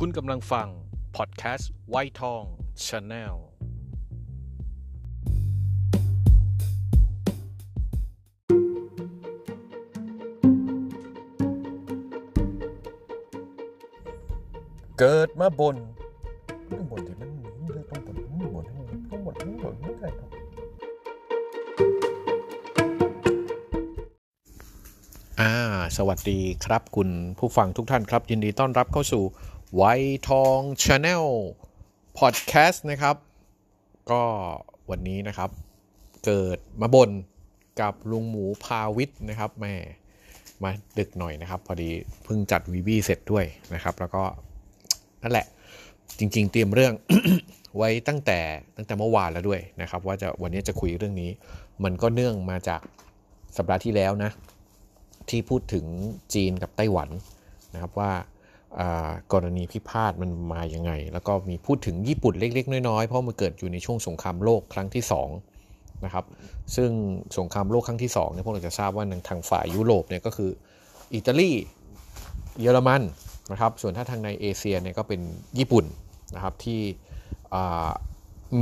คุณกำลังฟัง พอดแคสต์ไวท์ทองชาแนลเกิดมาบ่นต้องบ่นที่มันต้องบ่นต้องบ่นต้องบ่นต้องบ่นไม่ได้ครับอ่า สวัสดีครับคุณผู้ฟังทุกท่านครับ ยินดีต้อนรับเข้าสู่ ไวทองชาแนลพอดแคสต์นะครับ ก็วันนี้นะครับ เกิดมาบ่นกับลุงหมูพาวิทย์นะครับแหมมาดึกหน่อยนะครับ พอดีเพิ่งจัดวีบีเสร็จด้วยนะครับ แล้วก็นั่นแหละจริง ๆ เตรียมเรื่องไว้ตั้งแต่ตั้งแต่เมื่อวานแล้วด้วยนะครับ ว่าจะวันนี้จะคุยเรื่องนี้ มันก็เนื่องมาจากสัปดาห์ที่แล้วนะ ที่พูดถึงจีนกับไต้หวันนะครับว่า กรณีพิพาทมันมาอย่างไง แล้วก็มีพูดถึงญี่ปุ่นเล็ก ๆ น้อย ๆ เพราะมันเกิดอยู่ในช่วงสงครามโลกครั้งที่2นะครับซึ่งสงครามโลกครั้งที่2เนี่ยพวกเราจะทราบว่าทางฝ่ายยุโรปเนี่ยก็คืออิตาลีเยอรมันนะครับส่วนถ้าทางในเอเชียเนี่ยก็เป็นญี่ปุ่นนะครับที่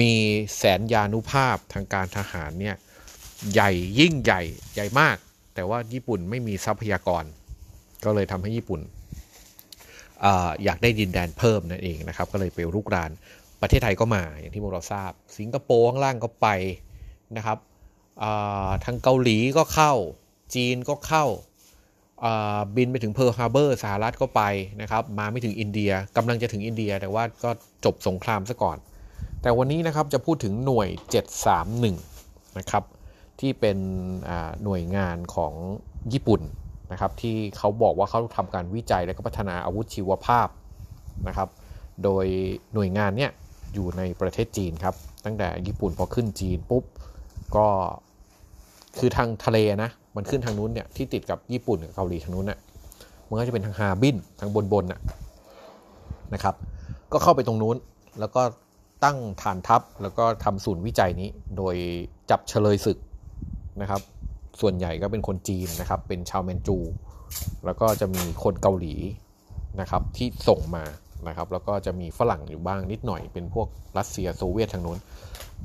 มีแสนยานุภาพทางการทหารเนี่ยใหญ่ยิ่งใหญ่ใหญ่มาก แต่ว่าญี่ปุ่นไม่มีทรัพยากร ก็เลยทำให้ญี่ปุ่น อยากได้ดินแดนเพิ่มนั่นเองนะครับ ก็เลยไปรุกรานประเทศไทยก็มาอย่างที่พวกเราทราบ สิงคโปร์ข้างล่างก็ไปนะครับทางเกาหลีก็เข้า จีนก็เข้าบินไปถึงเพิร์ลฮาร์เบอร์สหรัฐก็ไปนะครับ มาไม่ถึงอินเดียกำลังจะถึงอินเดียแต่ว่าก็จบสงครามซะก่อน แต่วันนี้นะครับจะพูดถึงหน่วย 731 นะครับ ที่เป็นหน่วยงานของญี่ปุ่น นะครับที่เขาบอกว่าเขาทำการวิจัยและก็พัฒนาอาวุธชีวภาพนะครับ โดยหน่วยงานเนี้ยอยู่ในประเทศจีนครับ ตั้งแต่ญี่ปุ่นพอขึ้นจีนปุ๊บก็คือทางทะเลนะมันขึ้นทางนู้นเนี่ยที่ติดกับญี่ปุ่นกับเกาหลีทางนู้นเนี่ยมันก็จะเป็นทางฮาบินทางบนบนน่ะนะครับ ก็เข้าไปตรงนู้นแล้วก็ตั้งฐานทัพแล้วก็ทำศูนย์วิจัยนี้โดยจับเฉลยศึกนะครับ ส่วนใหญ่ก็เป็นคนจีนนะครับ เป็นชาวแมนจู แล้วก็จะมีคนเกาหลีนะครับที่ส่งมานะครับ แล้วก็จะมีฝรั่งอยู่บ้างนิดหน่อย เป็นพวกรัสเซียโซเวียตทางนู้น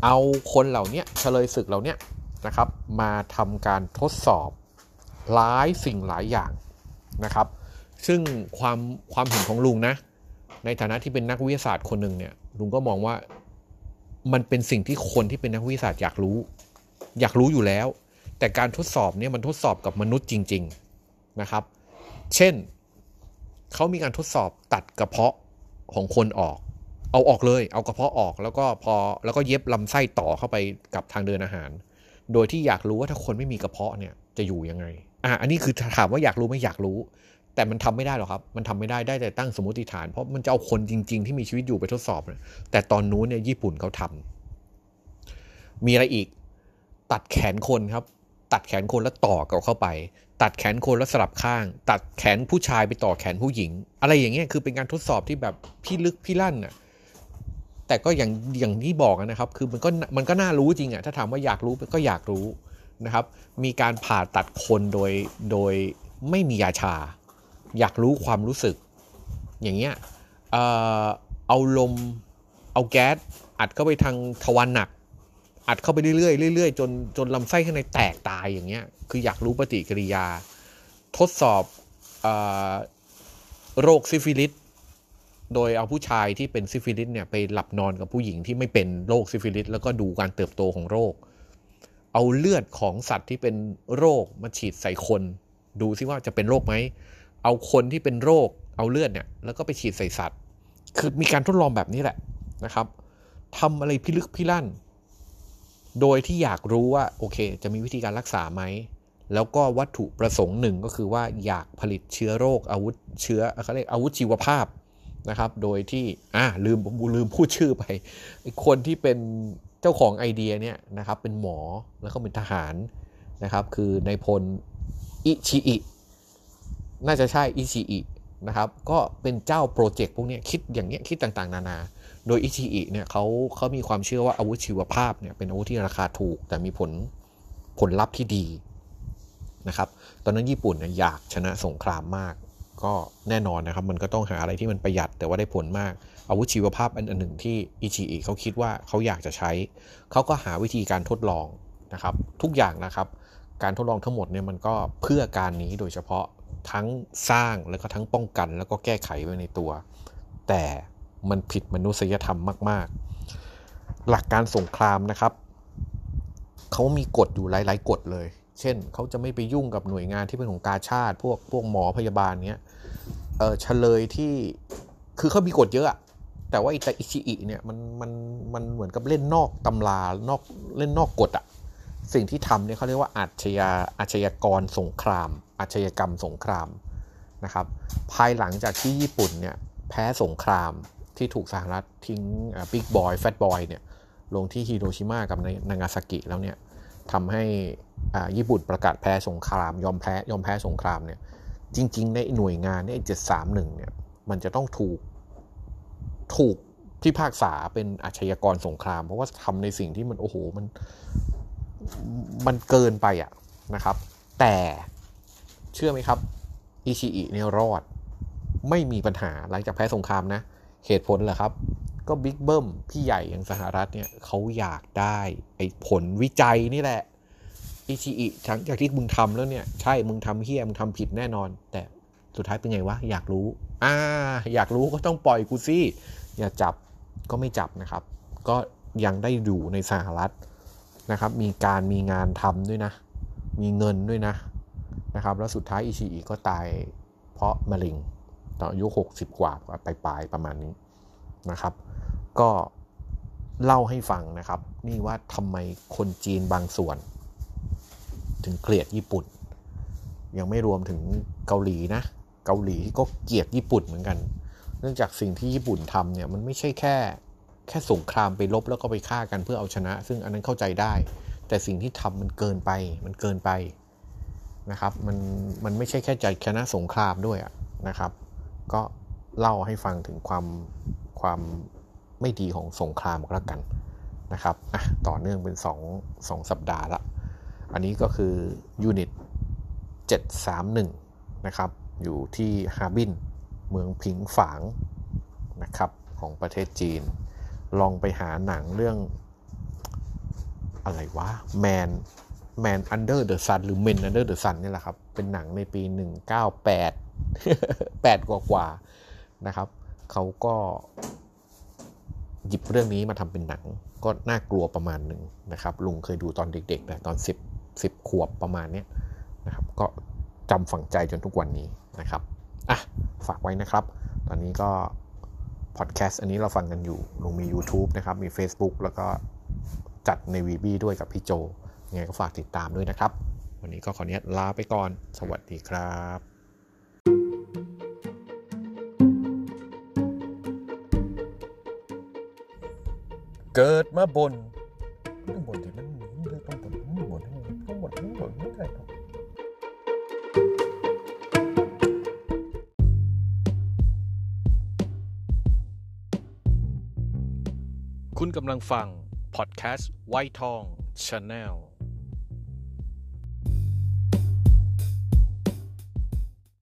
เอาคนเหล่านี้เฉลยศึกเหล่านี้นะครับ มาทำการทดสอบหลายสิ่งหลายอย่างนะครับ ซึ่งความความเห็นของลุงนะ ในฐานะที่เป็นนักวิทยาศาสตร์คนหนึ่งเนี่ย ลุงก็มองว่ามันเป็นสิ่งที่คนที่เป็นนักวิทยาศาสตร์อยากรู้ อยากรู้อยู่แล้ว แต่การทดสอบเนี่ยมันทดสอบกับมนุษย์จริง ๆนะครับ เช่นเขามีการทดสอบตัดกระเพาะของคนออก เอาออกเลย เอากระเพาะออกแล้วก็พอแล้วก็เย็บลำไส้ต่อเข้าไปกับทางเดินอาหาร โดยที่อยากรู้ว่าถ้าคนไม่มีกระเพาะเนี่ยจะอยู่ยังไงอะอันนี้คือถามว่าอยากรู้ไม่อยากรู้ แต่มันทำไม่ได้หรอกครับ มันทำไม่ได้ได้แต่ตั้งสมมติฐาน เพราะมันจะเอาคนจริง ๆ ที่มีชีวิตอยู่ไปทดสอบนะแต่ตอนนู้นเนี่ยญี่ปุ่นเขาทำมีอะไรอีก ตัดแขนคนครับ ตัดแขนคนแล้วต่อกับเข้าไป ตัดแขนคนแล้วสลับข้าง ตัดแขนผู้ชายไปต่อแขนผู้หญิง อะไรอย่างเงี้ยคือเป็นการทดสอบที่แบบพี่ลึกพี่ลั่นอะแต่ก็อย่างอย่างที่บอกนะครับ คือมันก็มันก็น่ารู้จริงอะถ้าถามว่าอยากรู้ก็อยากรู้นะครับ มีการผ่าตัดคนโดยโดยไม่มียาชา อยากรู้ความรู้สึก อย่างเงี้ยเออเอาลมเอาแก๊สอัดเข้าไปทางทวารหนัก อัดเข้าไปเรื่อยๆเรื่อยๆจนจนลำไส้ข้างในแตกตายอย่างเงี้ย คืออยากรู้ปฏิกิริยา ทดสอบโรคซิฟิลิสโดยเอาผู้ชายที่เป็นซิฟิลิสเนี่ยไปหลับนอนกับผู้หญิงที่ไม่เป็นโรคซิฟิลิสแล้วก็ดูการเติบโตของโรค เอาเลือดของสัตว์ที่เป็นโรคมาฉีดใส่คน ดูซิว่าจะเป็นโรคไหม เอาคนที่เป็นโรคเอาเลือดเนี่ยแล้วก็ไปฉีดใส่สัตว์ คือมีการทดลองแบบนี้แหละนะครับทำอะไรพิลึกพิลั่น โดยที่อยากรู้ว่าโอเค จะมีวิธีการรักษาไหม แล้วก็วัตถุประสงค์หนึ่งก็คือว่าอยากผลิตเชื้อโรคอาวุธเชื้อเขาเรียกอาวุธชีวภาพนะครับ โดยที่อ่าลืมลืมพูดชื่อไป คนที่เป็นเจ้าของไอเดียเนี่ยนะครับเป็นหมอแล้วก็เป็นทหารนะครับ คือนายพลอิชิอิน่าจะใช่อิชิอินะครับ ก็เป็นเจ้าโปรเจกต์พวกนี้คิดอย่างเงี้ยคิดต่างๆ นานา โดยอิชิอิเนี่ยเขาเขามีความเชื่อว่าอาวุธชีวภาพเนี่ยเป็นอาวุธที่ราคาถูก แต่มีผลผลลัพธ์ที่ดีนะครับตอนนั้นญี่ปุ่นเนี่ยอยากชนะสงครามมากกก็แน่นอนนะครับมันก็ต้องหาอะไรที่มันประหยัดแต่ว่าได้ผลมาก อาวุธชีวภาพอันหนึ่งที่อิชิอิเขาคิดว่าเขาอยากจะใช้ เขาก็หาวิธีการทดลองนะครับทุกอย่างนะครับ การทดลองทั้งหมดเนี่ยมันก็เพื่อการนี้โดยเฉพาะทั้งสร้างแล้วก็ทั้งป้องกัน แล้วก็แก้ไขไว้ในตัว แต่ มันผิดมนุษยธรรมมาก ๆ หลักการสงครามนะครับ เขามีกฎอยู่หลาย ๆ กฎเลย เช่น เขาจะไม่ไปยุ่งกับหน่วยงานที่เป็นของกาชาติ พวกพวกหมอพยาบาลเนี้ย เออเฉลยที่ คือเขามีกฎเยอะ แต่ว่าอิตาอิชิอิเนี่ยมันมันมันเหมือนกับเล่นนอกตำรานอกเล่นนอกกฎอะสิ่งที่ทำเนี่ยเขาเรียกว่าอาชญาอาชญากรสงคราม อาชญากรรมสงครามนะครับ ภายหลังจากที่ญี่ปุ่นเนี่ยแพ้สงคราม ที่ถูกสหรัฐทิ้งบิ๊กบอยแฟตบอยเนี่ยลงที่ฮิโรชิมากับนางาซากิแล้วเนี่ยทำให้ญี่ปุ่นประกาศแพ้สงคราม ยอมแพ้ยอมแพ้สงครามเนี่ยจริง ๆ ในหน่วยงานเนี่ยเจ็ดสามหนึ่งเนี่ยมันจะต้องถูกถูกพิพากษาเป็นอาชญากรสงคราม เพราะว่าทำในสิ่งที่มันโอ้โหมันมันเกินไปอะนะครับ แต่เชื่อไหมครับอิชิอิเนี่ยรอดไม่มีปัญหาหลังจากแพ้สงครามนะ เหตุผลเหรอครับ ก็บิ๊กเบิ้มพี่ใหญ่อย่างสหรัฐเนี่ยเขาอยากได้ไอ้ผลวิจัยนี่แหละอิชิอิหลังจากที่มึงทำแล้วเนี่ย ใช่มึงทำเฮี้ยมึงทำผิดแน่นอน แต่สุดท้ายเป็นไงวะ อยากรู้ อ่า อยากรู้ก็ต้องปล่อยกูสิอย่าจับก็ไม่จับนะครับ ก็ยังได้อยู่ในสหรัฐนะครับ มีการมีงานทำด้วยนะ มีเงินด้วยนะนะครับ แล้วสุดท้ายอิชิอิก็ตายเพราะมะเร็ง ตอนอายุ 60 กว่าไปปลายประมาณนี้นะครับ ก็เล่าให้ฟังนะครับ นี่ว่าทำไมคนจีนบางส่วน ถึงเกลียดญี่ปุ่น ยังไม่รวมถึงเกาหลีนะ เกาหลีก็เกลียดญี่ปุ่นเหมือนกัน เนื่องจากสิ่งที่ญี่ปุ่นทำเนี่ยมันไม่ใช่แค่แค่สงครามไปลบแล้วก็ไปฆ่ากันเพื่อเอาชนะ ซึ่งอันนั้นเข้าใจได้ แต่สิ่งที่ทำมันเกินไป มันเกินไปนะครับ มันมันไม่ใช่แค่ใจชนะสงครามด้วยนะครับ ก็เล่าให้ฟังถึงความความไม่ดีของสงครามก็แล้วกันนะครับอะต่อเนื่องเป็น 2 2 สัปดาห์ละ อันนี้ก็คือยูนิต 731 นะครับ อยู่ที่ฮาบิน เมืองผิงฝางนะครับของประเทศจีน ลองไปหาหนังเรื่อง อะไรวะ Man Man Under the Sun หรือ Men Under the Sun นี่แหละครับ เป็นหนังในปี 198 8กว่ากว่านะครับเขาก็หยิบเรื่องนี้มาทำเป็นหนัง ก็น่ากลัวประมาณหนึ่งนะครับ ลุงเคยดูตอนเด็กๆนะตอน 10 10 ขวบประมาณนี้นะครับ ก็จำฝังใจจนทุกวันนี้นะครับอะฝากไว้นะครับ ตอนนี้ก็พอดแคสต์อันนี้เราฟังกันอยู่ ลุงมี YouTube นะครับ มี Facebook แล้วก็จัดในวีบีด้วยกับพี่โจยังไงก็ฝากติดตามด้วยนะครับ วันนี้ก็ขออนุญาตลาไปก่อน สวัสดีครับ เกิดมาบ่นต้องบ่นที่มันเลยต้องบ่นต้องบ่นต้องบ่นต้องบ่นไม่ได้ครับคุณกำลังฟัง พอดแคสต์ไวทองชาแนล